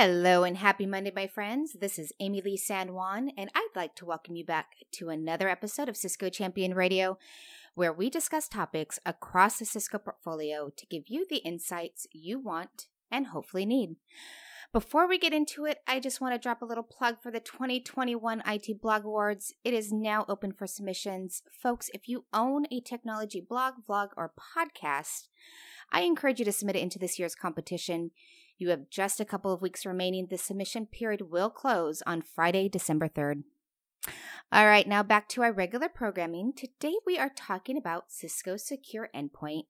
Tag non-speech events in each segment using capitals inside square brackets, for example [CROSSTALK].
Hello and happy Monday, my friends. This is Amilee San Juan, and I'd like to welcome you back to another episode of Cisco Champion Radio, where we discuss topics across the Cisco portfolio to give you the insights you want and hopefully need. Before we get into it, I just want to drop a little plug for the 2021 IT Blog Awards. It is now open for submissions. Folks, if you own a technology blog, vlog, or podcast, I encourage you to submit it into this year's competition. You have just a couple of weeks remaining. The submission period will close on Friday, December 3rd. All right, now back to our regular programming. Today we are talking about Cisco Secure Endpoint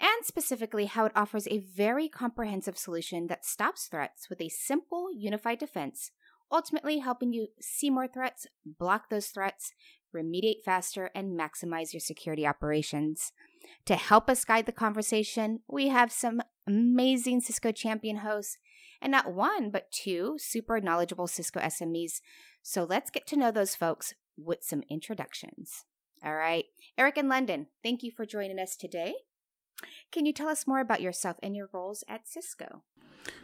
and specifically how it offers a very comprehensive solution that stops threats with a simple, unified defense, ultimately helping you see more threats, block those threats, remediate faster, and maximize your security operations. To help us guide the conversation, we have some amazing Cisco champion hosts and not one, but two super knowledgeable Cisco SMEs. So let's get to know those folks with some introductions. All right, Eric and London, thank you for joining us today. Can you tell us more about yourself and your roles at Cisco?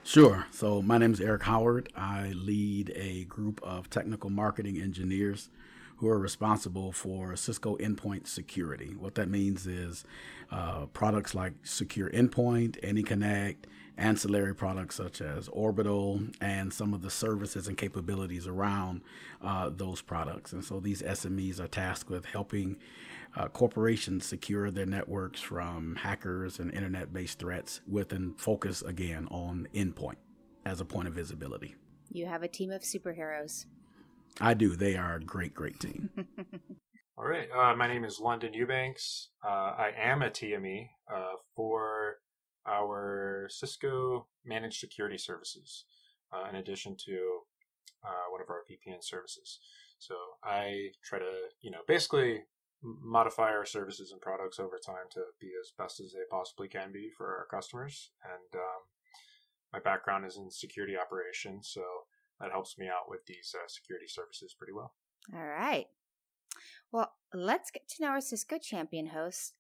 Sure. So, my name is Eric Howard. I lead a group of technical marketing engineers who are responsible for Cisco endpoint security. What that means is uh, products like Secure Endpoint, AnyConnect, ancillary products such as Orbital, and some of the services and capabilities around uh, those products. And so these SMEs are tasked with helping uh, corporations secure their networks from hackers and internet based threats with and focus again on endpoint as a point of visibility. You have a team of superheroes. I do. They are a great, great team. [LAUGHS] All right. Uh, my name is London Eubanks. Uh, I am a TME uh, for our Cisco managed security services, uh, in addition to uh, one of our VPN services. So I try to, you know, basically modify our services and products over time to be as best as they possibly can be for our customers. And um, my background is in security operations, so that helps me out with these uh, security services pretty well. All right. Well, let's get to know our Cisco champion host.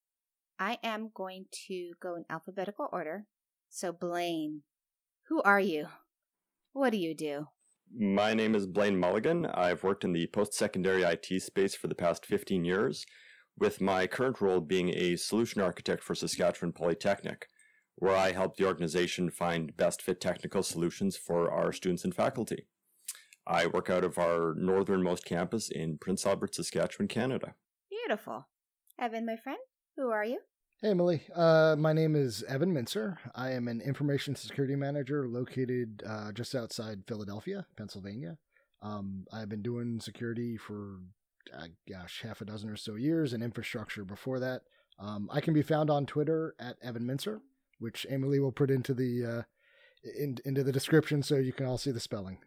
I am going to go in alphabetical order. So, Blaine, who are you? What do you do? My name is Blaine Mulligan. I've worked in the post secondary IT space for the past 15 years, with my current role being a solution architect for Saskatchewan Polytechnic where I help the organization find best fit technical solutions for our students and faculty. I work out of our northernmost campus in Prince Albert, Saskatchewan, Canada. Beautiful. Evan, my friend, who are you? Hey, Emily. Uh, my name is Evan Mincer. I am an information security manager located uh, just outside Philadelphia, Pennsylvania. Um, I've been doing security for, uh, gosh, half a dozen or so years and infrastructure before that. Um, I can be found on Twitter at Evan Mincer which Emily will put into the uh, in, into the description so you can all see the spelling.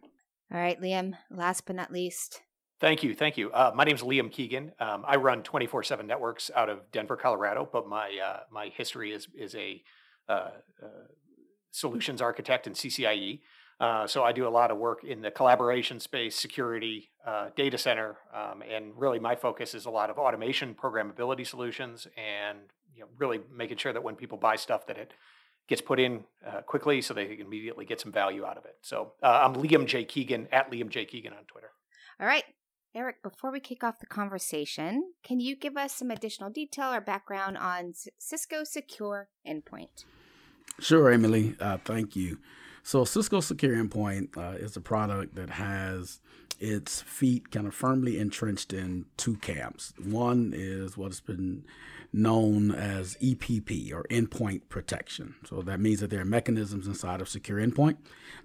All right, Liam. Last but not least. Thank you, thank you. Uh, my name is Liam Keegan. Um, I run twenty four seven networks out of Denver, Colorado. But my uh, my history is is a uh, uh, solutions architect in CCIE. Uh, so I do a lot of work in the collaboration space, security, uh, data center, um, and really my focus is a lot of automation, programmability solutions, and you know really making sure that when people buy stuff that it gets put in uh, quickly so they can immediately get some value out of it. So uh, I'm Liam J Keegan at Liam J Keegan on Twitter. All right. Eric, before we kick off the conversation, can you give us some additional detail or background on Cisco Secure Endpoint? Sure, Emily. Uh, thank you. So Cisco Secure Endpoint uh, is a product that has its feet kind of firmly entrenched in two camps. One is what's been known as EPP or endpoint protection. So that means that there are mechanisms inside of Secure Endpoint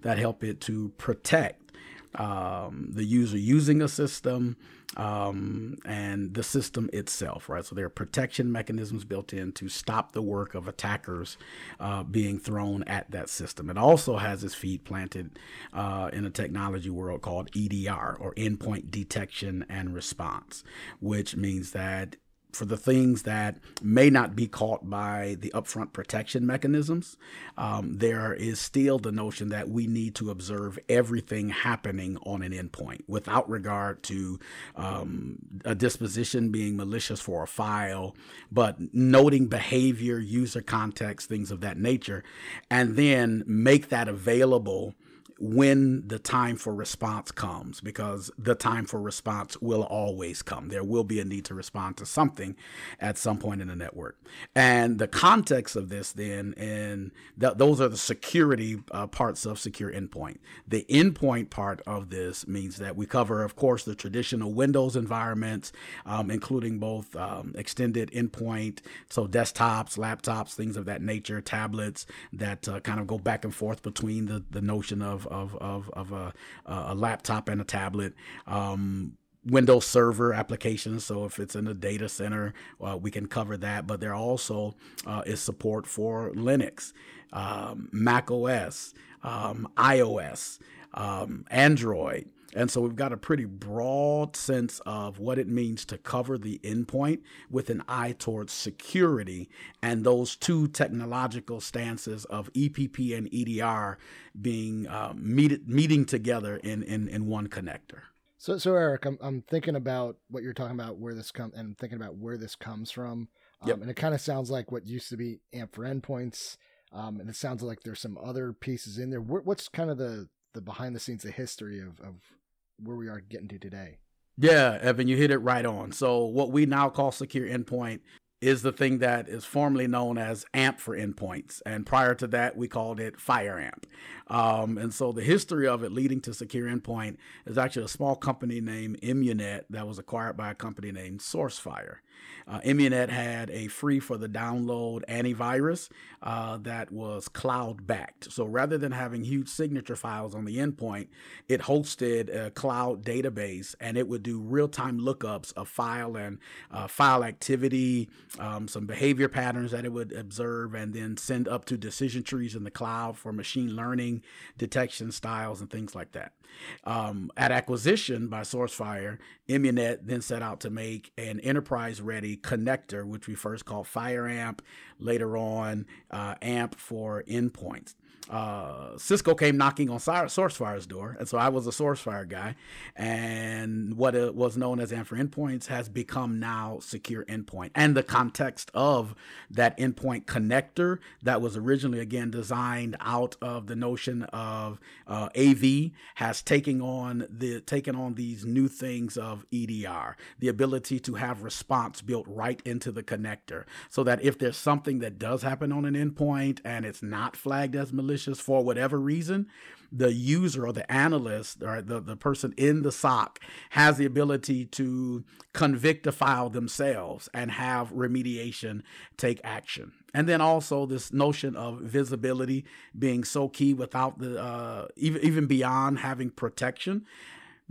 that help it to protect um, the user using a system um, and the system itself, right? So there are protection mechanisms built in to stop the work of attackers uh, being thrown at that system. It also has its feet planted uh, in a technology world called EDR or endpoint detection and response, which means that for the things that may not be caught by the upfront protection mechanisms, um, there is still the notion that we need to observe everything happening on an endpoint without regard to um, a disposition being malicious for a file, but noting behavior, user context, things of that nature, and then make that available when the time for response comes because the time for response will always come. There will be a need to respond to something at some point in the network. And the context of this then, and th- those are the security uh, parts of secure endpoint. The endpoint part of this means that we cover, of course, the traditional Windows environments, um, including both um, extended endpoint, so desktops, laptops, things of that nature, tablets that uh, kind of go back and forth between the, the notion of of of, of a, a laptop and a tablet. Um, Windows Server applications. So if it's in a data center, uh, we can cover that. But there also uh, is support for Linux, um, Mac OS, um, iOS, um, Android. And so we've got a pretty broad sense of what it means to cover the endpoint with an eye towards security and those two technological stances of EPP and EDR being uh, meet, meeting together in, in, in one connector. So, so Eric, I'm, I'm thinking about what you're talking about, where this comes, and thinking about where this comes from. Um, yep. And it kind of sounds like what used to be AMP for endpoints. Um, and it sounds like there's some other pieces in there. What's kind of the, the behind the scenes, the history of, of where we are getting to today. Yeah, Evan, you hit it right on. So, what we now call secure endpoint is the thing that is formerly known as AMP for endpoints. And prior to that, we called it FireAMP. Um, and so the history of it leading to secure endpoint is actually a small company named Immunet that was acquired by a company named SourceFire. Uh, Immunet had a free for the download antivirus uh, that was cloud backed. So rather than having huge signature files on the endpoint, it hosted a cloud database and it would do real time lookups of file and uh, file activity, um, some behavior patterns that it would observe, and then send up to decision trees in the cloud for machine learning detection styles and things like that. Um, at acquisition by SourceFire, Immunet then set out to make an enterprise ready connector, which we first called FireAMP, later on uh, AMP for endpoints uh, Cisco came knocking on SourceFire's door, and so I was a SourceFire guy. And what was known as AMP for Endpoints has become now Secure Endpoint. And the context of that endpoint connector that was originally again designed out of the notion of uh, AV has taken on the taken on these new things of EDR, the ability to have response built right into the connector, so that if there's something that does happen on an endpoint and it's not flagged as malicious for whatever reason, the user or the analyst or the, the person in the SOC has the ability to convict a file themselves and have remediation take action. And then also this notion of visibility being so key without the uh, even even beyond having protection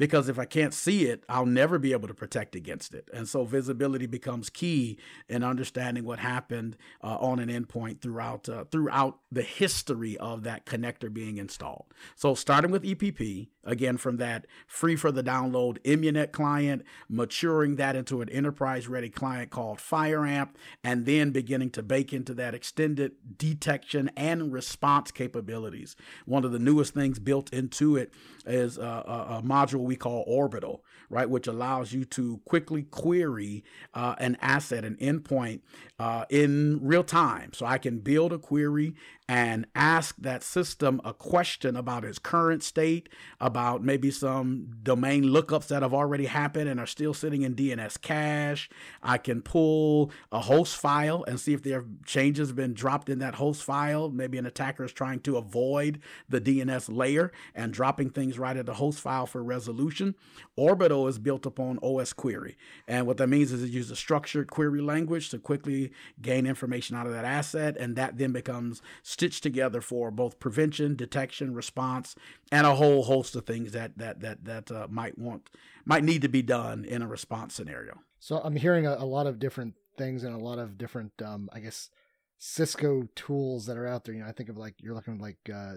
because if I can't see it, I'll never be able to protect against it. And so visibility becomes key in understanding what happened uh, on an endpoint throughout uh, throughout the history of that connector being installed. So starting with EPP, again from that free for the download Immunet client, maturing that into an enterprise ready client called FireAMP, and then beginning to bake into that extended detection and response capabilities. One of the newest things built into it is a, a, a module we call Orbital, right, which allows you to quickly query uh, an asset, an endpoint uh, in real time. So I can build a query and ask that system a question about its current state, about maybe some domain lookups that have already happened and are still sitting in DNS cache. I can pull a host file and see if there have changes been dropped in that host file. Maybe an attacker is trying to avoid the DNS layer and dropping things right at the host file for resolution. Orbital is built upon osquery. And what that means is it uses a structured query language to quickly gain information out of that asset. And that then becomes stitched together for both prevention, detection, response, and a whole host of things that that that that uh, might want might need to be done in a response scenario. So I'm hearing a, a lot of different things and a lot of different, um, I guess, Cisco tools that are out there. You know, I think of like you're looking like uh,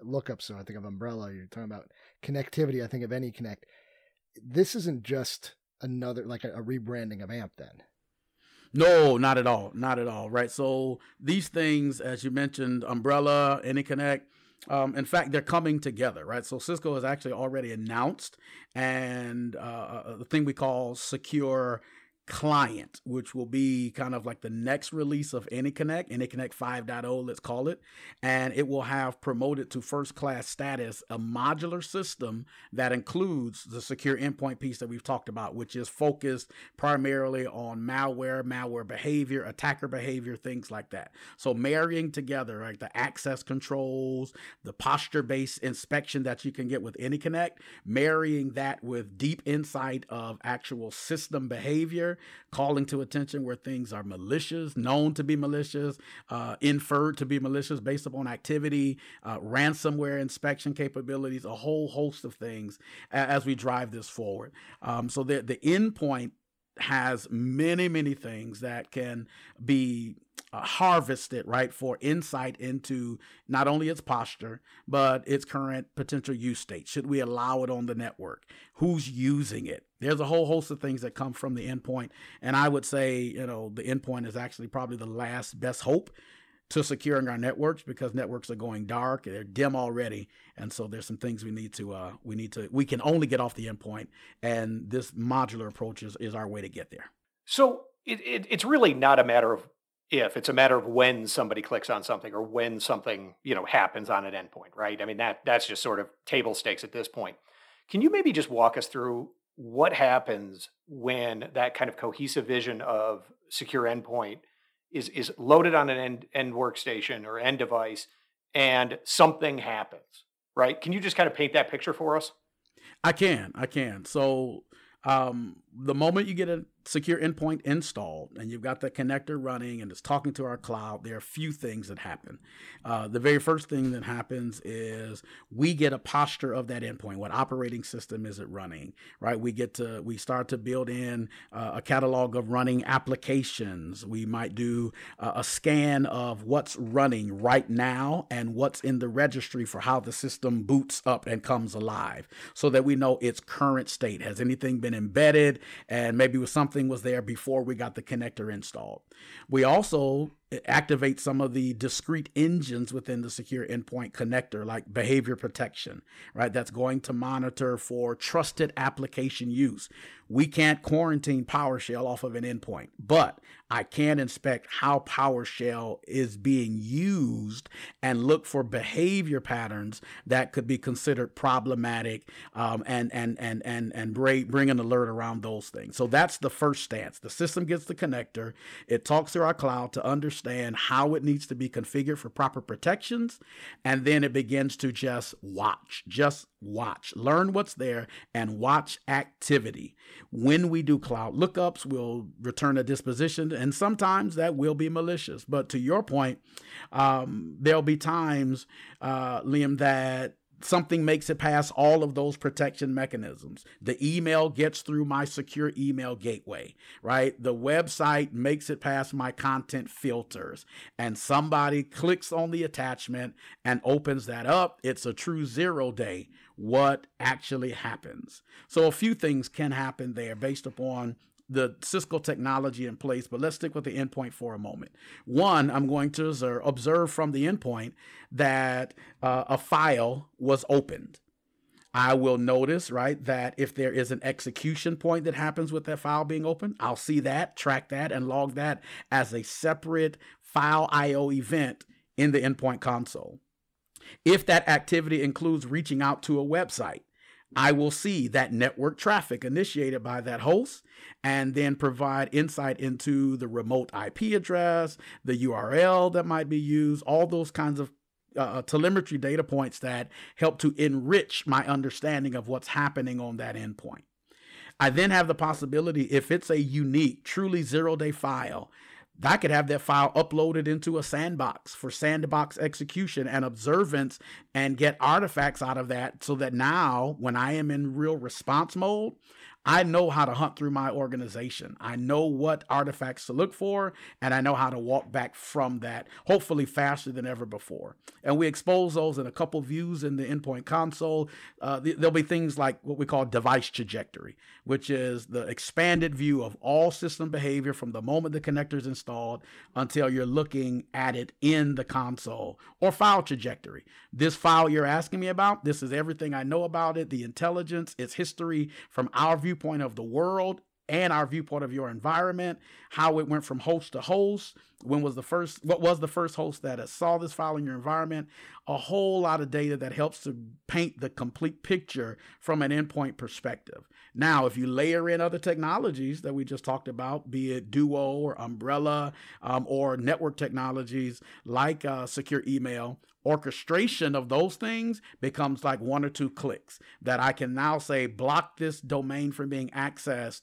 lookup. So I think of Umbrella. You're talking about connectivity. I think of AnyConnect. This isn't just another like a, a rebranding of AMP then. No, not at all. Not at all. Right. So these things, as you mentioned, Umbrella, AnyConnect, um, in fact, they're coming together, right? So Cisco has actually already announced and uh, the thing we call secure client, which will be kind of like the next release of AnyConnect, AnyConnect 5.0, let's call it. And it will have promoted to first class status a modular system that includes the secure endpoint piece that we've talked about, which is focused primarily on malware, malware behavior, attacker behavior, things like that. So marrying together like the access controls, the posture based inspection that you can get with AnyConnect, marrying that with deep insight of actual system behavior calling to attention where things are malicious, known to be malicious, uh, inferred to be malicious based upon activity, uh, ransomware inspection capabilities, a whole host of things as we drive this forward. Um, so the, the endpoint has many, many things that can be uh, harvest it, right, for insight into not only its posture, but its current potential use state. Should we allow it on the network? Who's using it? There's a whole host of things that come from the endpoint. And I would say, you know, the endpoint is actually probably the last best hope to securing our networks because networks are going dark they're dim already and so there's some things we need to uh, we need to we can only get off the endpoint and this modular approach is, is our way to get there. So it, it, it's really not a matter of if it's a matter of when somebody clicks on something or when something you know happens on an endpoint right? I mean that that's just sort of table stakes at this point. Can you maybe just walk us through what happens when that kind of cohesive vision of secure endpoint is is loaded on an end end workstation or end device and something happens right? Can you just kind of paint that picture for us? I can i can. So um, the moment you get a secure endpoint installed and you've got the connector running and it's talking to our cloud, there are a few things that happen. Uh, the very first thing that happens is we get a posture of that endpoint. What operating system is it running? Right? We get to we start to build in uh, a catalog of running applications. We might do uh, a scan of what's running right now and what's in the registry for how the system boots up and comes alive, so that we know its current state. Has anything been embedded? And maybe something was there before we got the connector installed. We also activate some of the discrete engines within the secure endpoint connector, like behavior protection, right? That's going to monitor for trusted application use. We can't quarantine PowerShell off of an endpoint, but I can inspect how PowerShell is being used and look for behavior patterns that could be considered problematic um, and, and, and, and, and bring, bring an alert around those things. So that's the first stance. The system gets the connector, it talks to our cloud to understand understand how it needs to be configured for proper protections. And then it begins to just watch, just watch, learn what's there and watch activity. When we do cloud lookups, we'll return a disposition, and sometimes that will be malicious. But to your point, um, there'll be times, uh, Liam, that something makes it past all of those protection mechanisms. The email gets through my secure email gateway, right? The website makes it past my content filters, and somebody clicks on the attachment and opens that up. It's a true zero day. What actually happens? So, a few things can happen there based upon the Cisco technology in place, but let's stick with the endpoint for a moment. One, I'm going to observe from the endpoint that uh, a file was opened. I will notice, right, that if there is an execution point that happens with that file being open, I'll see that, track that, and log that as a separate file IO event in the endpoint console. If that activity includes reaching out to a website, I will see that network traffic initiated by that host and then provide insight into the remote IP address, the URL that might be used, all those kinds of uh, uh, telemetry data points that help to enrich my understanding of what's happening on that endpoint. I then have the possibility, if it's a unique, truly zero day file, I could have that file uploaded into a sandbox for sandbox execution and observance and get artifacts out of that so that now when I am in real response mode, I know how to hunt through my organization. I know what artifacts to look for, and I know how to walk back from that, hopefully faster than ever before. And we expose those in a couple views in the endpoint console. Uh, there'll be things like what we call device trajectory, which is the expanded view of all system behavior from the moment the connector is installed until you're looking at it in the console, or file trajectory. This file you're asking me about, this is everything I know about it, the intelligence, its history from our viewpoint of the world and our viewport of your environment, how it went from host to host, when was the first, what was the first host that saw this file in your environment, a whole lot of data that helps to paint the complete picture from an endpoint perspective. Now, if you layer in other technologies that we just talked about, be it Duo or Umbrella um, or network technologies like uh, secure email, orchestration of those things becomes like one or two clicks that I can now say block this domain from being accessed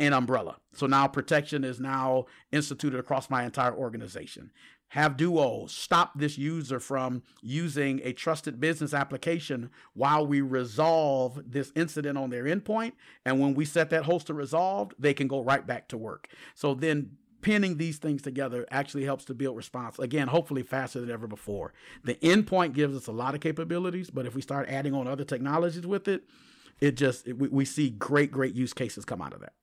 in Umbrella. So now protection is now instituted across my entire organization. Have Duo stop this user from using a trusted business application while we resolve this incident on their endpoint. And when we set that host to resolved, they can go right back to work. So then pinning these things together actually helps to build response again hopefully faster than ever before the endpoint gives us a lot of capabilities but if we start adding on other technologies with it it just it, we see great great use cases come out of that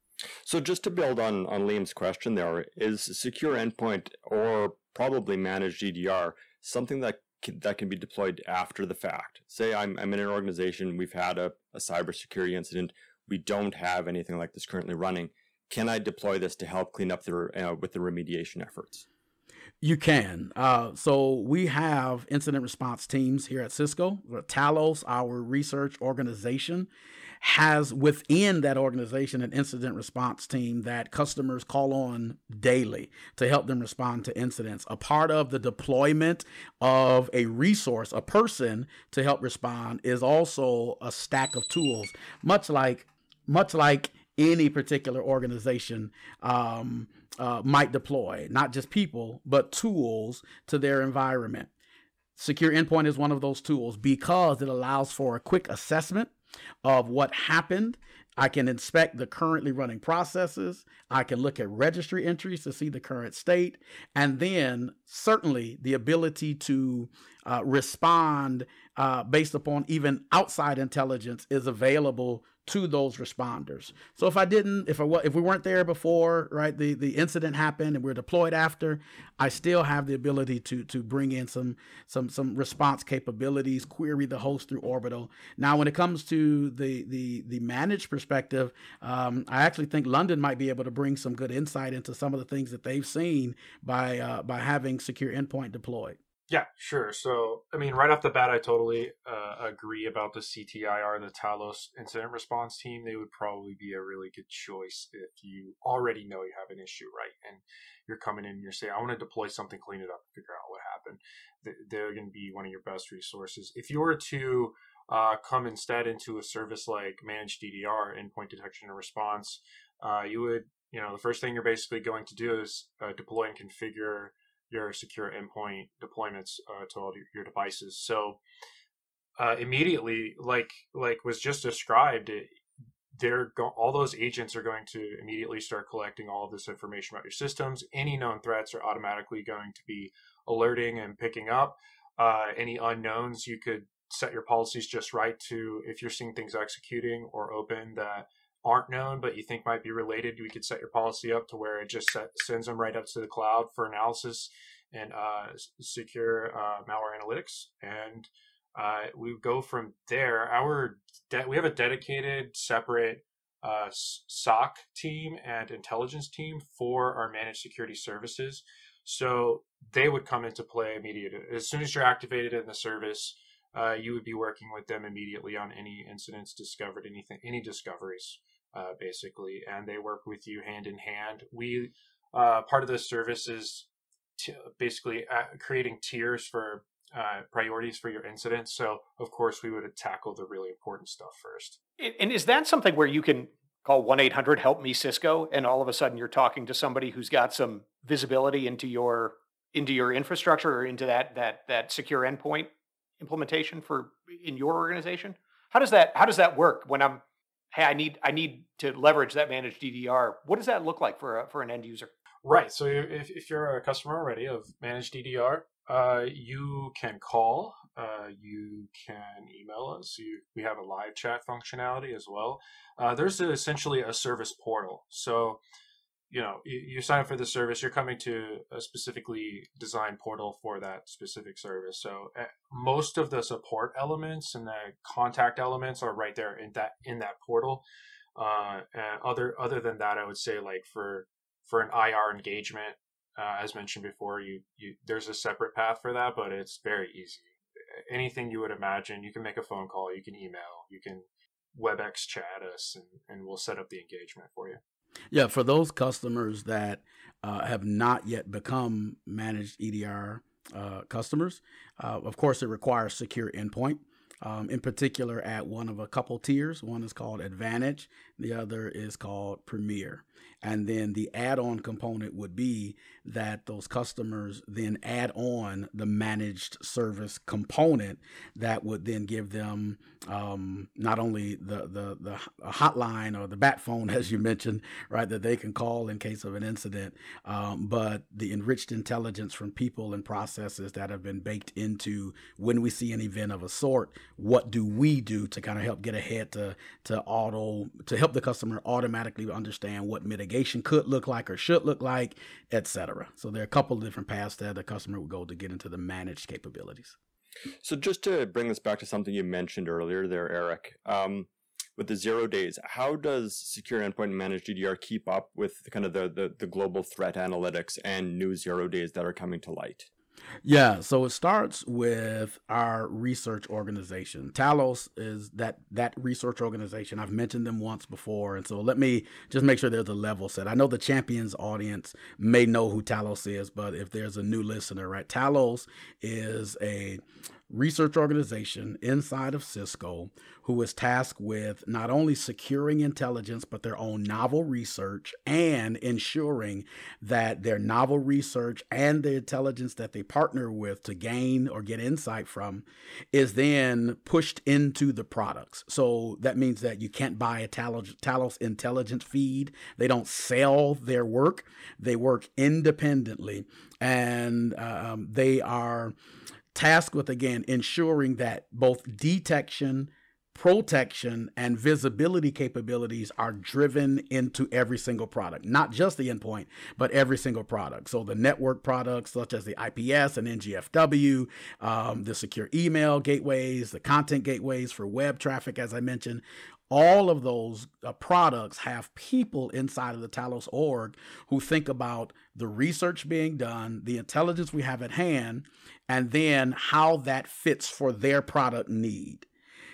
so just to build on on Liam's question, there is secure endpoint or probably managed EDR something that can, that can be deployed after the fact. Say I'm I'm in an organization, we've had a, a cybersecurity incident, we don't have anything like this currently running. Can I deploy this to help clean up the uh, with the remediation efforts? You can. Uh, so we have incident response teams here at Cisco. Talos, our research organization, has within that organization an incident response team that customers call on daily to help them respond to incidents. A part of the deployment of a resource, a person to help respond, is also a stack of tools, much like much like any particular organization um, uh, might deploy, not just people, but tools to their environment. Secure Endpoint is one of those tools because it allows for a quick assessment of what happened. I can inspect the currently running processes. I can look at registry entries to see the current state. And then, certainly, the ability to uh, respond uh, based upon even outside intelligence is available to those responders. So if I didn't, if I if we weren't there before, right, the the incident happened and we're deployed after, I still have the ability to to bring in some some some response capabilities, query the host through Orbital. Now, when it comes to the the the managed perspective, um, I actually think London might be able to bring some good insight into some of the things that they've seen by uh, by having secure endpoint deployed. Yeah, sure. So, I mean, right off the bat, I totally uh, agree about the CTIR, the Talos incident response team. They would probably be a really good choice if you already know you have an issue, right? And you're coming in and you're saying, I want to deploy something, clean it up, figure out what happened. They're going to be one of your best resources. If you were to uh, come instead into a service like Managed EDR, endpoint detection and response, uh, you would, you know, the first thing you're basically going to do is uh, deploy and configure your secure endpoint deployments uh, to all your devices. So uh, immediately, like like was just described, they're go- all those agents are going to immediately start collecting all of this information about your systems. Any known threats are automatically going to be alerting and picking up. Uh, any unknowns, you could set your policies just right to if you're seeing things executing or open that aren't known but you think might be related, we could set your policy up to where it just set, sends them right up to the cloud for analysis and uh, secure uh, malware analytics. And uh, we go from there. Our de- we have a dedicated, separate uh, SOC team and intelligence team for our managed security services. So they would come into play immediately as soon as you're activated in the service. Uh, you would be working with them immediately on any incidents discovered, anything, any discoveries uh, basically, and they work with you hand in hand. We uh, part of the service is t- basically uh, creating tiers for uh, priorities for your incidents. So, of course, we would tackle the really important stuff first. And is that something where you can call 1 800 Help Me Cisco, and all of a sudden you're talking to somebody who's got some visibility into your into your infrastructure or into that that that secure endpoint implementation for in your organization? How does that how does that work when I'm hey, I need I need to leverage that managed EDR. What does that look like for a, for an end user? Right. So if, if you're a customer already of managed EDR, uh, you can call, uh, you can email us. You, we have a live chat functionality as well. Uh, there's essentially a service portal. So you know you, sign up for the service you're coming to a specifically designed portal for that specific service so uh, most of the support elements and the contact elements are right there in that in that portal Uh, and other other than that, I would say like for for an IR engagement, uh, as mentioned before, you you there's a separate path for that, but it's very easy. Anything you would imagine, you can make a phone call, you can email, you can WebEx chat us, and, and we'll set up the engagement for you. Yeah, for those customers that uh, have not yet become managed EDR uh, customers, uh, of course, it requires secure endpoint. Um, in particular, at one of a couple tiers. One is called Advantage, the other is called Premier. And then the add on component would be that those customers then add on the managed service component that would then give them um, not only the, the, the hotline or the bat phone, [LAUGHS] as you mentioned, right, that they can call in case of an incident, um, but the enriched intelligence from people and processes that have been baked into when we see an event of a sort, what do we do to kind of help get ahead to, to auto, to help the customer automatically understand what mitigation could look like or should look like, etc. So there are a couple of different paths that the customer would go to get into the managed capabilities. So just to bring this back to something you mentioned earlier there, Eric, um, with the zero days, how does Secure Endpoint Managed EDR keep up with kind of the, the, the global threat analytics and new zero days that are coming to light? Yeah, so it starts with our research organization. Talos is that that research organization. I've mentioned them once before, and so let me just make sure there's a level set. I know the champions audience may know who Talos is, but if there's a new listener, right? Talos is a research organization inside of Cisco who is tasked with not only securing intelligence, but their own novel research and ensuring that their novel research and the intelligence that they partner with to gain or get insight from is then pushed into the products. So that means that you can't buy a Talos, intelligence feed. They don't sell their work, they work independently and um, they are tasked with again ensuring that both detection protection and visibility capabilities are driven into every single product, not just the endpoint, but every single product. So the network products such as the IPS and NGFW, um, the secure email gateways, the content gateways for web traffic, as I mentioned, all of those uh, products have people inside of the Talos org who think about the research being done, the intelligence we have at hand, and then how that fits for their product need.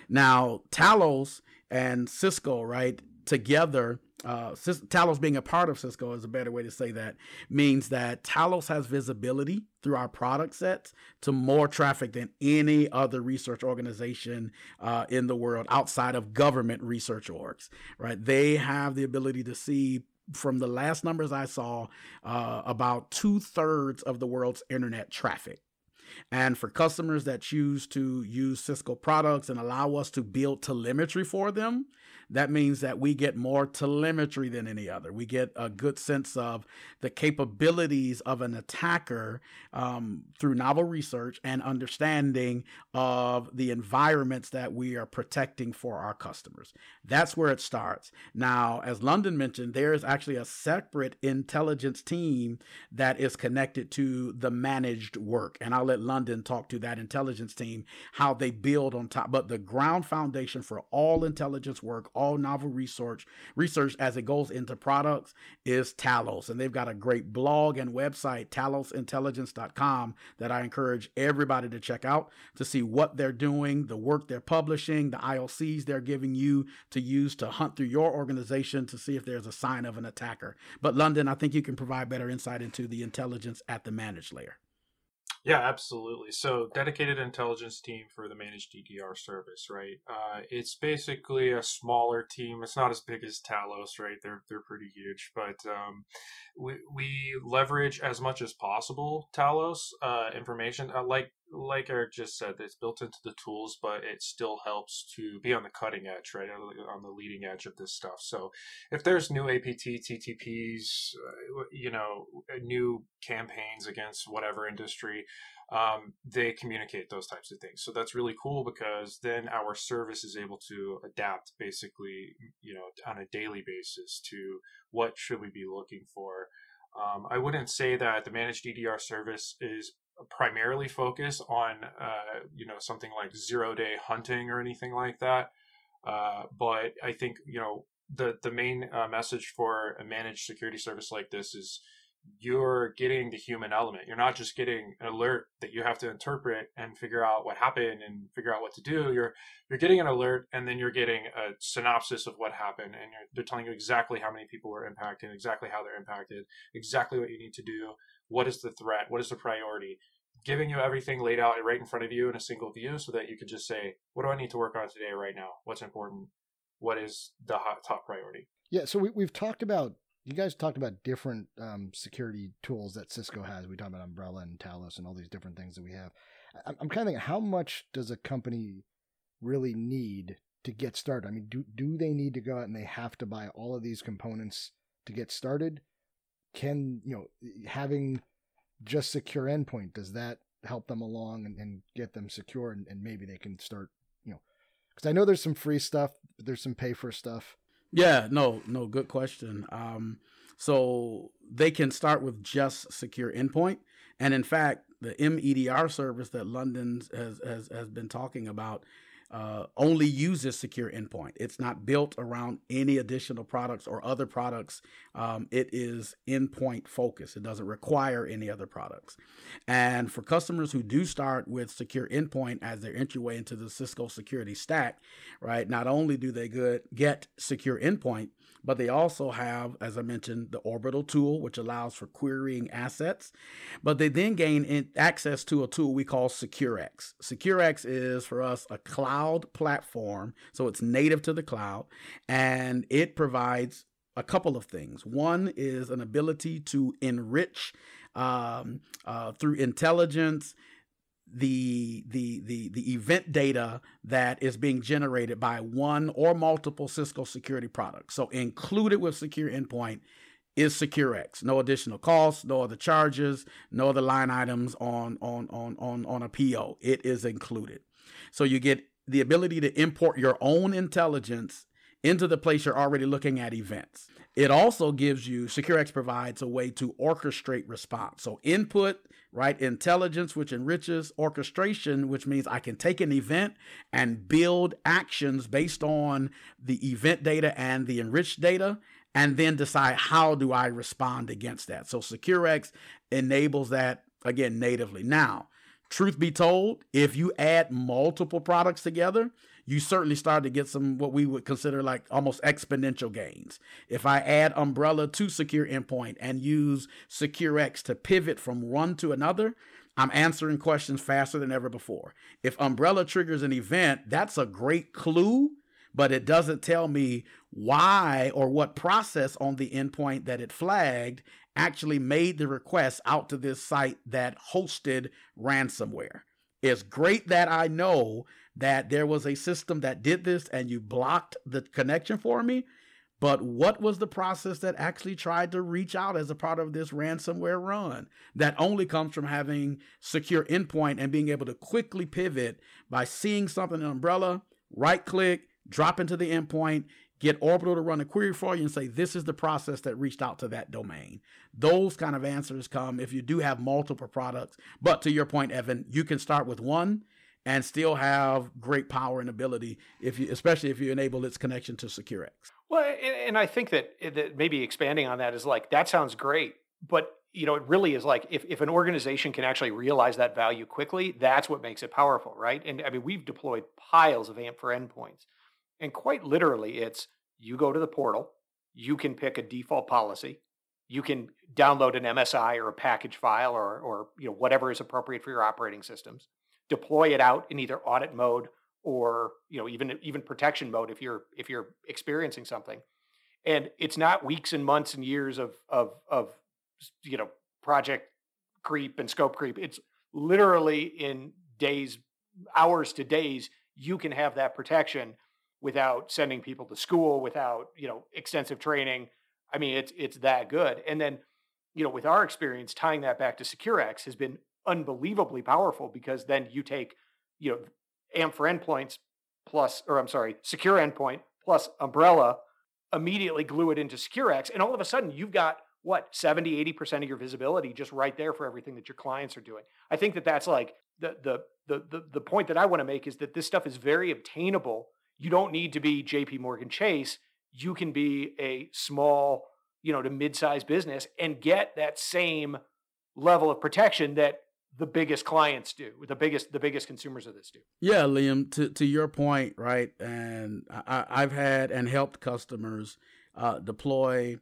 Now, Talos and Cisco, right, together, uh, Talos being a part of Cisco is a better way to say that, means that Talos has visibility through our product sets to more traffic than any other research organization uh, in the world outside of government research orgs, right? They have the ability to see from the last numbers I saw, uh, about two thirds of the world's internet traffic. And for customers that choose to use Cisco products and allow us to build telemetry for them, that means that we get more telemetry than any other. We get a good sense of the capabilities of an attacker um, through novel research and understanding of the environments that we are protecting for our customers. That's where it starts. Now, as London mentioned, there is actually a separate intelligence team that is connected to the managed work. And I'll let London talk to that intelligence team, how they build on top. But the ground foundation for all intelligence work, all novel research, research as it goes into products is Talos. And they've got a great blog and website, talosintelligence.com, that I encourage everybody to check out to see what they're doing, the work they're publishing, the IOCs they're giving you to use to hunt through your organization to see if there's a sign of an attacker. But London, I think you can provide better insight into the intelligence at the managed layer. Yeah, absolutely. So, dedicated intelligence team for the managed EDR service, right? Uh, it's basically a smaller team. It's not as big as Talos, right? They're they're pretty huge, but um, we we leverage as much as possible Talos uh, information. Uh, like like Eric just said, it's built into the tools, but it still helps to be on the cutting edge, right? On the leading edge of this stuff. So if there's new APT, TTPs, uh, you know, new campaigns against whatever industry, um, they communicate those types of things. So that's really cool because then our service is able to adapt basically, you know, on a daily basis to what should we be looking for. Um, I wouldn't say that the managed EDR service is primarily focus on uh, you know something like zero day hunting or anything like that. Uh, but I think you know the the main uh, message for a managed security service like this is you're getting the human element. You're not just getting an alert that you have to interpret and figure out what happened and figure out what to do. You're you're getting an alert and then you're getting a synopsis of what happened and they're telling you exactly how many people were impacted, exactly how they're impacted, exactly what you need to do, what is the threat, what is the priority, giving you everything laid out right in front of you in a single view so that you can just say, what do I need to work on today right now? What's important? What is the hot, top priority? Yeah, so we, we've talked about you guys talked about different um, security tools that Cisco has. We talked about Umbrella and Talos and all these different things that we have. I'm, I'm kind of thinking, how much does a company really need to get started? I mean, do do they need to go out and they have to buy all of these components to get started? Can you know having just secure endpoint does that help them along and, and get them secure and, and maybe they can start you know because I know there's some free stuff, there's some pay for stuff. Yeah, no, no, good question. Um, so they can start with just secure endpoint. And in fact, the MEDR service that London has, has, has been talking about uh, only uses secure endpoint. It's not built around any additional products or other products. Um, it is endpoint focused. It doesn't require any other products. And for customers who do start with secure endpoint as their entryway into the Cisco security stack, right? Not only do they good, get secure endpoint, but they also have, as I mentioned, the orbital tool, which allows for querying assets. But they then gain access to a tool we call SecureX. SecureX is for us a cloud platform, so it's native to the cloud, and it provides a couple of things. One is an ability to enrich um, uh, through intelligence the the the the event data that is being generated by one or multiple Cisco security products. So included with secure endpoint is SecureX. No additional costs, no other charges, no other line items on on on on on a PO. It is included. So you get the ability to import your own intelligence into the place you're already looking at events. It also gives you, SecureX provides a way to orchestrate response. So input, right? Intelligence, which enriches orchestration, which means I can take an event and build actions based on the event data and the enriched data, and then decide how do I respond against that. So SecureX enables that again natively. Now, truth be told, if you add multiple products together, you certainly start to get some what we would consider like almost exponential gains. If I add Umbrella to Secure Endpoint and use SecureX to pivot from one to another, I'm answering questions faster than ever before. If Umbrella triggers an event, that's a great clue, but it doesn't tell me why or what process on the endpoint that it flagged actually made the request out to this site that hosted ransomware. It's great that I know that there was a system that did this and you blocked the connection for me. But what was the process that actually tried to reach out as a part of this ransomware run? That only comes from having secure endpoint and being able to quickly pivot by seeing something in Umbrella, right click, drop into the endpoint, get Orbital to run a query for you and say, this is the process that reached out to that domain. Those kind of answers come if you do have multiple products. But to your point, Evan, you can start with one and still have great power and ability if you especially if you enable its connection to SecureX. Well, and I think that, eh, that maybe expanding on that is like that sounds great, but you know, it really is like if, if an organization can actually realize that value quickly, that's what makes it powerful, right? And I mean, we've deployed piles of AMP for endpoints. And quite literally, it's you go to the portal, you can pick a default policy, you can download an MSI or a package file or or you know whatever is appropriate for your operating systems deploy it out in either audit mode or you know even even protection mode if you're if you're experiencing something. And it's not weeks and months and years of of of you know project creep and scope creep. It's literally in days hours to days you can have that protection without sending people to school without you know extensive training. I mean it's it's that good. And then you know with our experience tying that back to securex has been unbelievably powerful because then you take, you know, AMP for endpoints plus, or I'm sorry, secure endpoint plus umbrella, immediately glue it into SecureX, and all of a sudden you've got what 70 80% of your visibility just right there for everything that your clients are doing. I think that that's like the the the the, the point that i want to make is that this stuff is very obtainable you don't need to be jp morgan chase you can be a small, you know, to mid-sized business and get that same level of protection that the biggest clients do, the biggest the biggest consumers of this do. Yeah, Liam. To to your point, right? And I, I've had and helped customers uh, deploy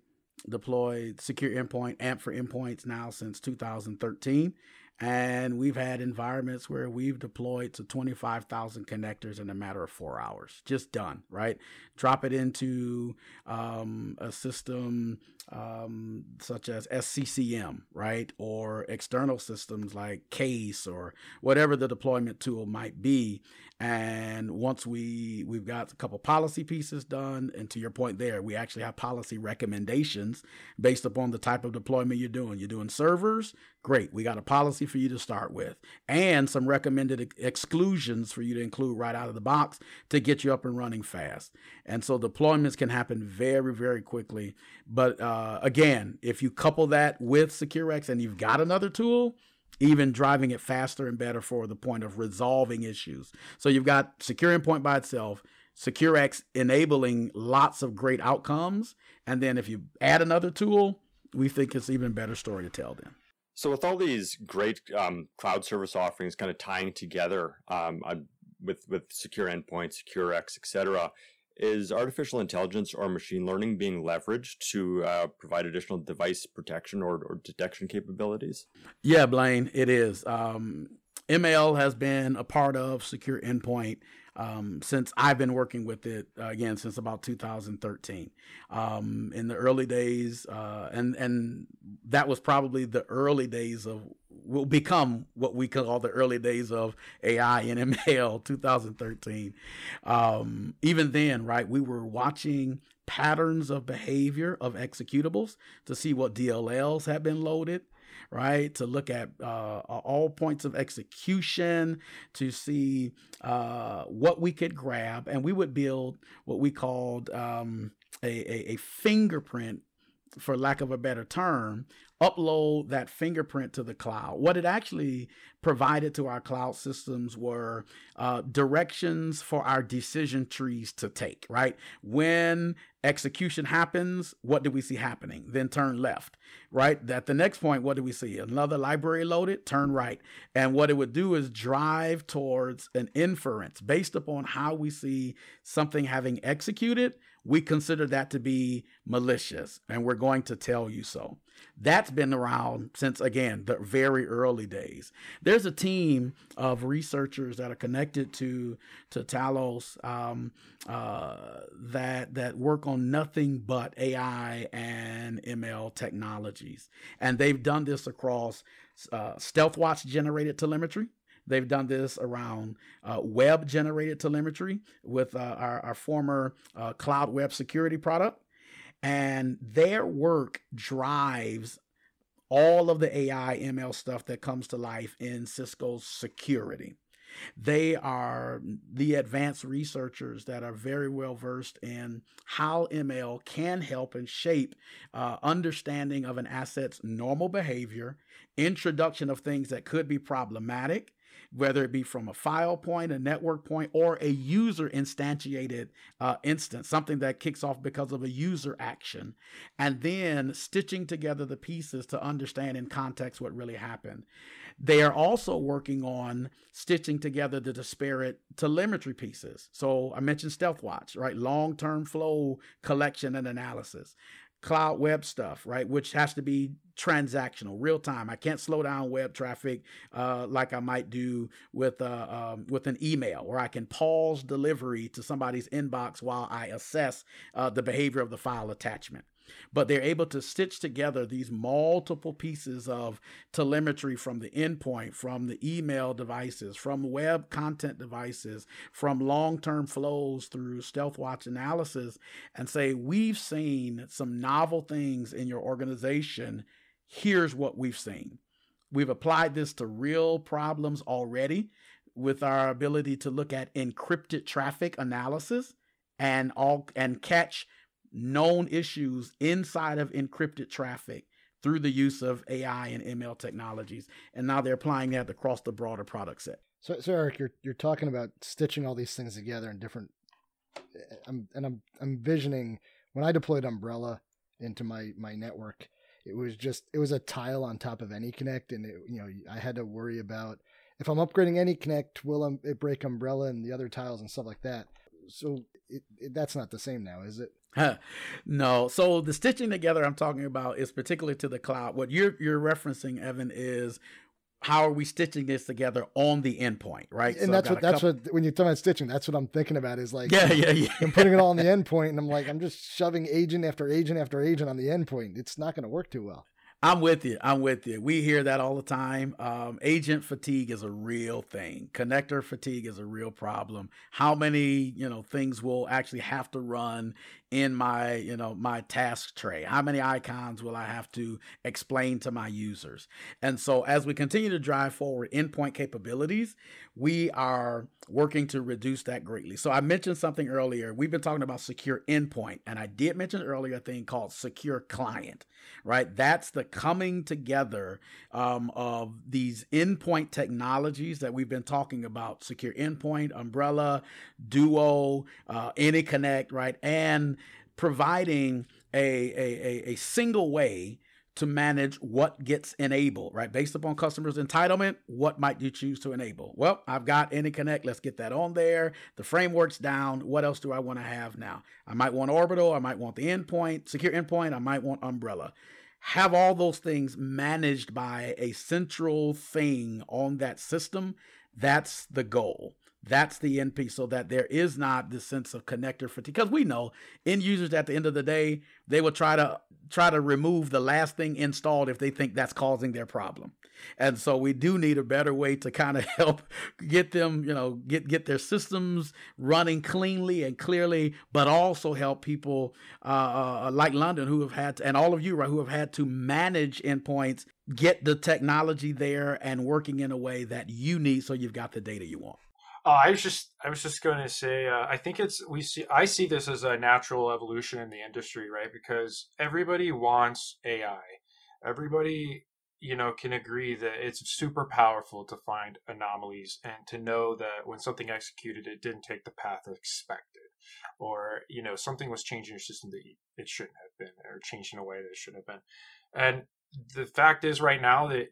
deploy secure endpoint AMP for endpoints now since 2013 and we've had environments where we've deployed to 25,000 connectors in a matter of four hours. Just done, right? Drop it into um, a system um, such as SCCM, right? Or external systems like KACE or whatever the deployment tool might be. And once we we've got a couple policy pieces done, and to your point there, we actually have policy recommendations based upon the type of deployment you're doing. You're doing servers, great. We got a policy for you to start with, and some recommended exclusions for you to include right out of the box to get you up and running fast. And so deployments can happen very, very quickly. But uh, again, if you couple that with SecureX and you've got another tool, even driving it faster and better for the point of resolving issues. So you've got secure endpoint by itself, SecureX enabling lots of great outcomes, and then if you add another tool, we think it's even better story to tell then. So with all these great um, cloud service offerings kind of tying together um, with with secure endpoint, SecureX, etc., is artificial intelligence or machine learning being leveraged to uh, provide additional device protection or, or, detection capabilities? Yeah, Blaine, it is. Um, ML has been a part of Secure Endpoint um, since I've been working with it uh, again since about 2013. Um, in the early days, uh, and and that was probably the early days of will become what we call the early days of AI and ML [LAUGHS] 2013. Um, even then, right, we were watching patterns of behavior of executables to see what DLLs had been loaded right? To look at uh, all points of execution, to see uh, what we could grab. And we would build what we called um, a, a, a fingerprint for lack of a better term, upload that fingerprint to the cloud. What it actually provided to our cloud systems were uh, directions for our decision trees to take, right? When execution happens, what do we see happening? Then turn left, right? At the next point, what do we see? Another library loaded, turn right. And what it would do is drive towards an inference based upon how we see something having executed we consider that to be malicious and we're going to tell you so. That's been around since, again, the very early days. There's a team of researchers that are connected to, to Talos um, uh, that, that work on nothing but AI and ML technologies. And they've done this across uh, StealthWatch generated telemetry. They've done this around uh, web generated telemetry with uh, our, our, former uh, cloud web security product. And their work drives all of the AI ML stuff that comes to life in Cisco's security. They are the advanced researchers that are very well versed in how ML can help and shape uh, understanding of an asset's normal behavior, introduction of things that could be problematic, whether it be from a file point, a network point, or a user instantiated uh, instance, something that kicks off because of a user action, and then stitching together the pieces to understand in context what really happened. They are also working on stitching together the disparate telemetry pieces. So I mentioned StealthWatch, right? Long term flow collection and analysis cloud web stuff, right? Which has to be transactional, real time. I can't slow down web traffic uh, like I might do with uh, um, with an email, where I can pause delivery to somebody's inbox while I assess uh, the behavior of the file attachment but they're able to stitch together these multiple pieces of telemetry from the endpoint, from the email devices, from web content devices, from long term flows through StealthWatch analysis, and say, We've seen some novel things in your organization. Here's what we've seen. We've applied this to real problems already with our ability to look at encrypted traffic analysis and all and catch known issues inside of encrypted traffic through the use of AI and ML technologies. And now they're applying that across the broader product set. So, so Eric, you're you're talking about stitching all these things together in different. Eh, I'm and I'm I'm envisioning when I deployed Umbrella into my my network, it was just it was a tile on top of AnyConnect, and it, you know I had to worry about if I'm upgrading AnyConnect, will um, it break Umbrella and the other tiles and stuff like that. So it, it, that's not the same now, is it? [LAUGHS] no. So the stitching together I'm talking about is particularly to the cloud. What you're you're referencing, Evan, is how are we stitching this together on the endpoint, right? And so that's what that's couple... what when you're talking about stitching, that's what I'm thinking about is like yeah, yeah, yeah. I'm putting it all on the [LAUGHS] endpoint, and I'm like I'm just shoving agent after agent after agent on the endpoint. It's not going to work too well. I'm with you. I'm with you. We hear that all the time. Um, agent fatigue is a real thing. Connector fatigue is a real problem. How many, you know, things will actually have to run in my, you know, my task tray? How many icons will I have to explain to my users? And so as we continue to drive forward endpoint capabilities, we are working to reduce that greatly. So I mentioned something earlier. We've been talking about secure endpoint, and I did mention earlier a thing called secure client, right? That's the coming together um, of these endpoint technologies that we've been talking about secure endpoint, umbrella, duo, uh, AnyConnect, right? And providing a, a, a, a single way to manage what gets enabled, right? Based upon customers' entitlement, what might you choose to enable? Well, I've got AnyConnect. Let's get that on there. The framework's down. What else do I want to have now? I might want Orbital. I might want the endpoint, secure endpoint. I might want Umbrella. Have all those things managed by a central thing on that system. That's the goal. That's the end piece so that there is not this sense of connector fatigue. Because we know end users at the end of the day, they will try to try to remove the last thing installed if they think that's causing their problem. And so we do need a better way to kind of [LAUGHS] help get them, you know, get get their systems running cleanly and clearly, but also help people uh, uh, like London who have had to, and all of you right who have had to manage endpoints get the technology there and working in a way that you need so you've got the data you want. Oh, I was just I was just going to say uh, I think it's we see I see this as a natural evolution in the industry, right? Because everybody wants AI. Everybody, you know, can agree that it's super powerful to find anomalies and to know that when something executed it didn't take the path expected or, you know, something was changing your system that it shouldn't have been or changed in a way that it shouldn't have been. And the fact is right now that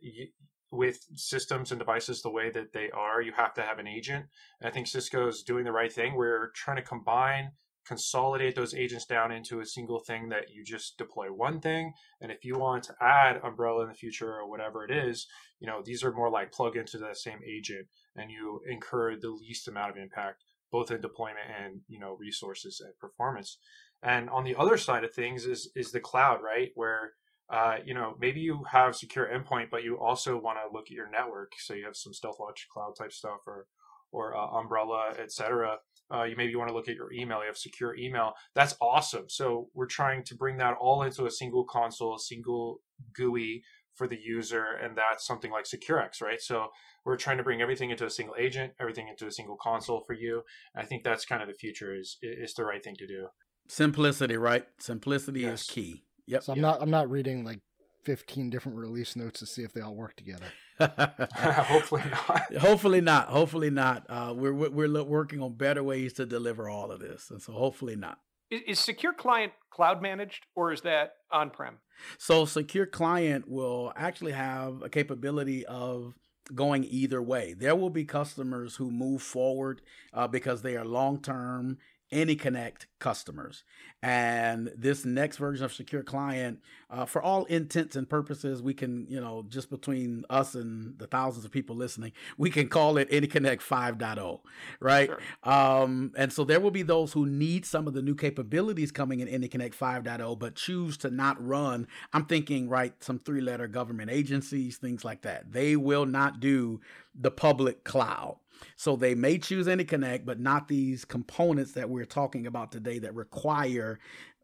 with systems and devices the way that they are, you have to have an agent. And I think Cisco is doing the right thing. We're trying to combine, consolidate those agents down into a single thing that you just deploy one thing. And if you want to add Umbrella in the future or whatever it is, you know, these are more like plug into that same agent and you incur the least amount of impact, both in deployment and, you know, resources and performance. And on the other side of things is is the cloud, right? Where uh, you know, maybe you have secure endpoint, but you also want to look at your network. So you have some StealthWatch cloud type stuff or or uh, Umbrella, etc. Uh, you maybe want to look at your email. You have secure email. That's awesome. So we're trying to bring that all into a single console, a single GUI for the user, and that's something like SecureX, right? So we're trying to bring everything into a single agent, everything into a single console for you. I think that's kind of the future. Is is the right thing to do. Simplicity, right? Simplicity yes. is key. Yep. So I'm yep. not I'm not reading like 15 different release notes to see if they all work together. [LAUGHS] [LAUGHS] Hopefully not. [LAUGHS] hopefully not. Hopefully not. Uh, we're we're working on better ways to deliver all of this, and so hopefully not. Is, is Secure Client cloud managed, or is that on prem? So Secure Client will actually have a capability of going either way. There will be customers who move forward uh, because they are long term AnyConnect customers. And this next version of Secure Client, uh, for all intents and purposes, we can, you know, just between us and the thousands of people listening, we can call it AnyConnect 5.0, right? Sure. Um, and so there will be those who need some of the new capabilities coming in AnyConnect 5.0, but choose to not run. I'm thinking, right, some three letter government agencies, things like that. They will not do the public cloud. So they may choose AnyConnect, but not these components that we're talking about today that require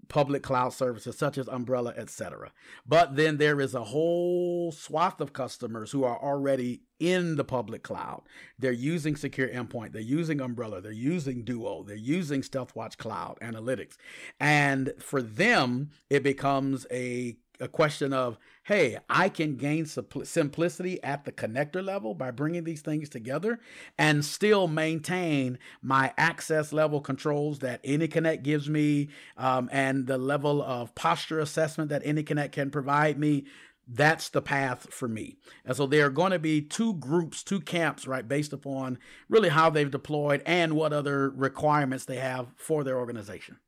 public cloud services such as Umbrella, etc. But then there is a whole swath of customers who are already in the public cloud. They're using Secure Endpoint, they're using Umbrella, they're using Duo, they're using StealthWatch Cloud Analytics. And for them, it becomes a a question of, hey, I can gain simplicity at the connector level by bringing these things together and still maintain my access level controls that AnyConnect gives me um, and the level of posture assessment that AnyConnect can provide me that's the path for me. And so there are going to be two groups, two camps, right, based upon really how they've deployed and what other requirements they have for their organization.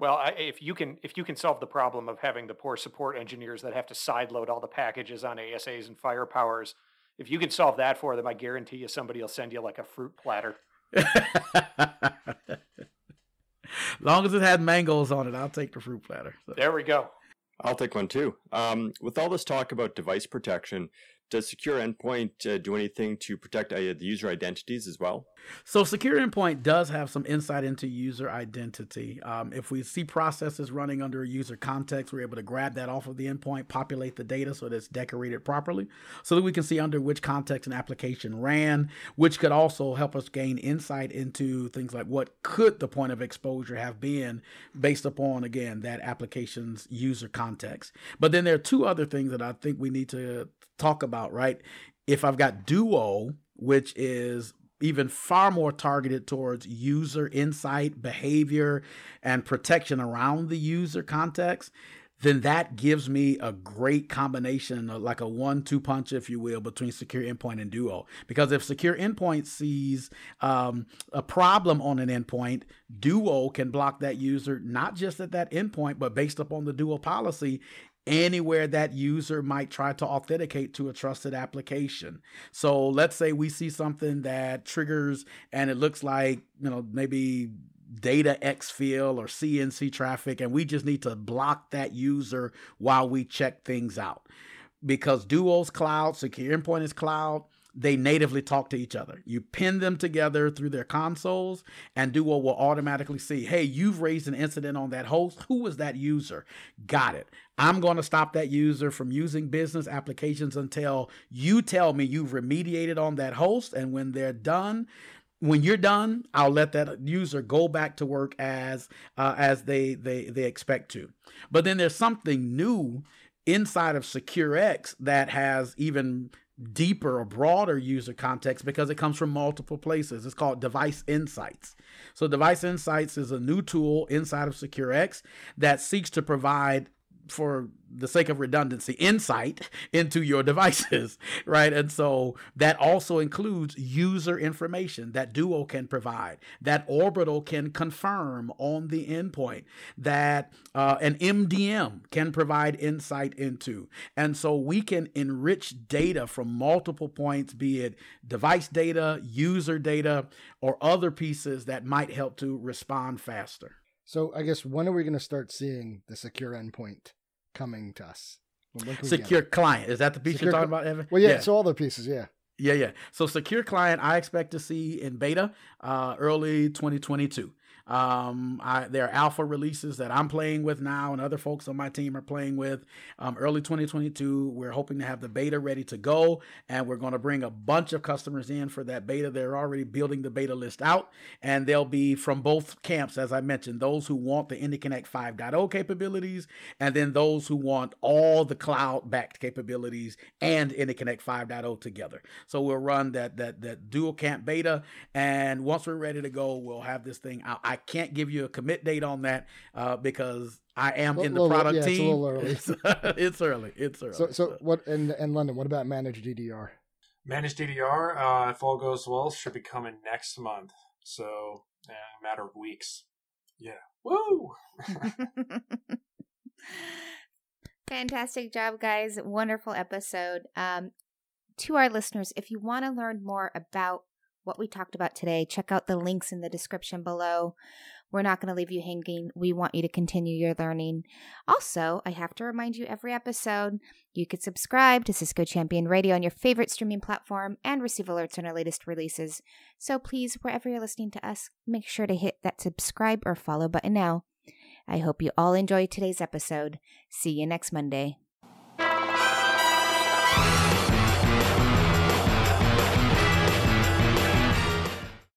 Well, I, if you can if you can solve the problem of having the poor support engineers that have to sideload all the packages on ASAs and firepowers, if you can solve that for them, I guarantee you somebody will send you like a fruit platter. [LAUGHS] long as it had mangoes on it, I'll take the fruit platter. So. There we go. I'll take one too. Um, with all this talk about device protection, does Secure Endpoint uh, do anything to protect uh, the user identities as well? So, Secure Endpoint does have some insight into user identity. Um, if we see processes running under a user context, we're able to grab that off of the endpoint, populate the data so that it's decorated properly, so that we can see under which context an application ran, which could also help us gain insight into things like what could the point of exposure have been based upon, again, that application's user context. But then there are two other things that I think we need to talk about, right? If I've got Duo, which is even far more targeted towards user insight, behavior, and protection around the user context, then that gives me a great combination, like a one two punch, if you will, between Secure Endpoint and Duo. Because if Secure Endpoint sees um, a problem on an endpoint, Duo can block that user not just at that endpoint, but based upon the Duo policy, anywhere that user might try to authenticate to a trusted application. So let's say we see something that triggers and it looks like, you know, maybe data exfil or CNC traffic, and we just need to block that user while we check things out. Because Duo's cloud, Secure Endpoint is cloud, they natively talk to each other. You pin them together through their consoles, and Duo will automatically see, hey, you've raised an incident on that host. Who was that user? Got it. I'm going to stop that user from using business applications until you tell me you've remediated on that host. And when they're done, when you're done, I'll let that user go back to work as uh, as they they they expect to. But then there's something new inside of SecureX that has even deeper or broader user context because it comes from multiple places. It's called Device Insights. So, Device Insights is a new tool inside of SecureX that seeks to provide for the sake of redundancy, insight into your devices, [LAUGHS] right? And so that also includes user information that Duo can provide, that Orbital can confirm on the endpoint, that uh, an MDM can provide insight into. And so we can enrich data from multiple points, be it device data, user data, or other pieces that might help to respond faster. So I guess when are we going to start seeing the secure endpoint coming to us. Secure client. Is that the piece secure you're talking about, Evan? Well, yeah, yeah. all the pieces, yeah. Yeah, yeah. So secure client, I expect to see in beta uh, early 2022. Um, I, there are alpha releases that I'm playing with now, and other folks on my team are playing with. Um, early 2022, we're hoping to have the beta ready to go, and we're going to bring a bunch of customers in for that beta. They're already building the beta list out, and they'll be from both camps, as I mentioned, those who want the AnyConnect 5.0 capabilities, and then those who want all the cloud-backed capabilities and AnyConnect 5.0 together. So we'll run that that that dual camp beta, and once we're ready to go, we'll have this thing out. I can't give you a commit date on that uh, because I am in the product yeah, team. It's, early. [LAUGHS] it's early. It's early. So, so what in in London? What about managed EDR? Managed EDR, uh, if all goes well, should be coming next month. So, yeah, a matter of weeks. Yeah. Woo! [LAUGHS] Fantastic job, guys. Wonderful episode. Um, to our listeners, if you want to learn more about what we talked about today, check out the links in the description below. We're not going to leave you hanging. We want you to continue your learning. Also, I have to remind you every episode, you could subscribe to Cisco Champion Radio on your favorite streaming platform and receive alerts on our latest releases. So please, wherever you're listening to us, make sure to hit that subscribe or follow button now. I hope you all enjoyed today's episode. See you next Monday.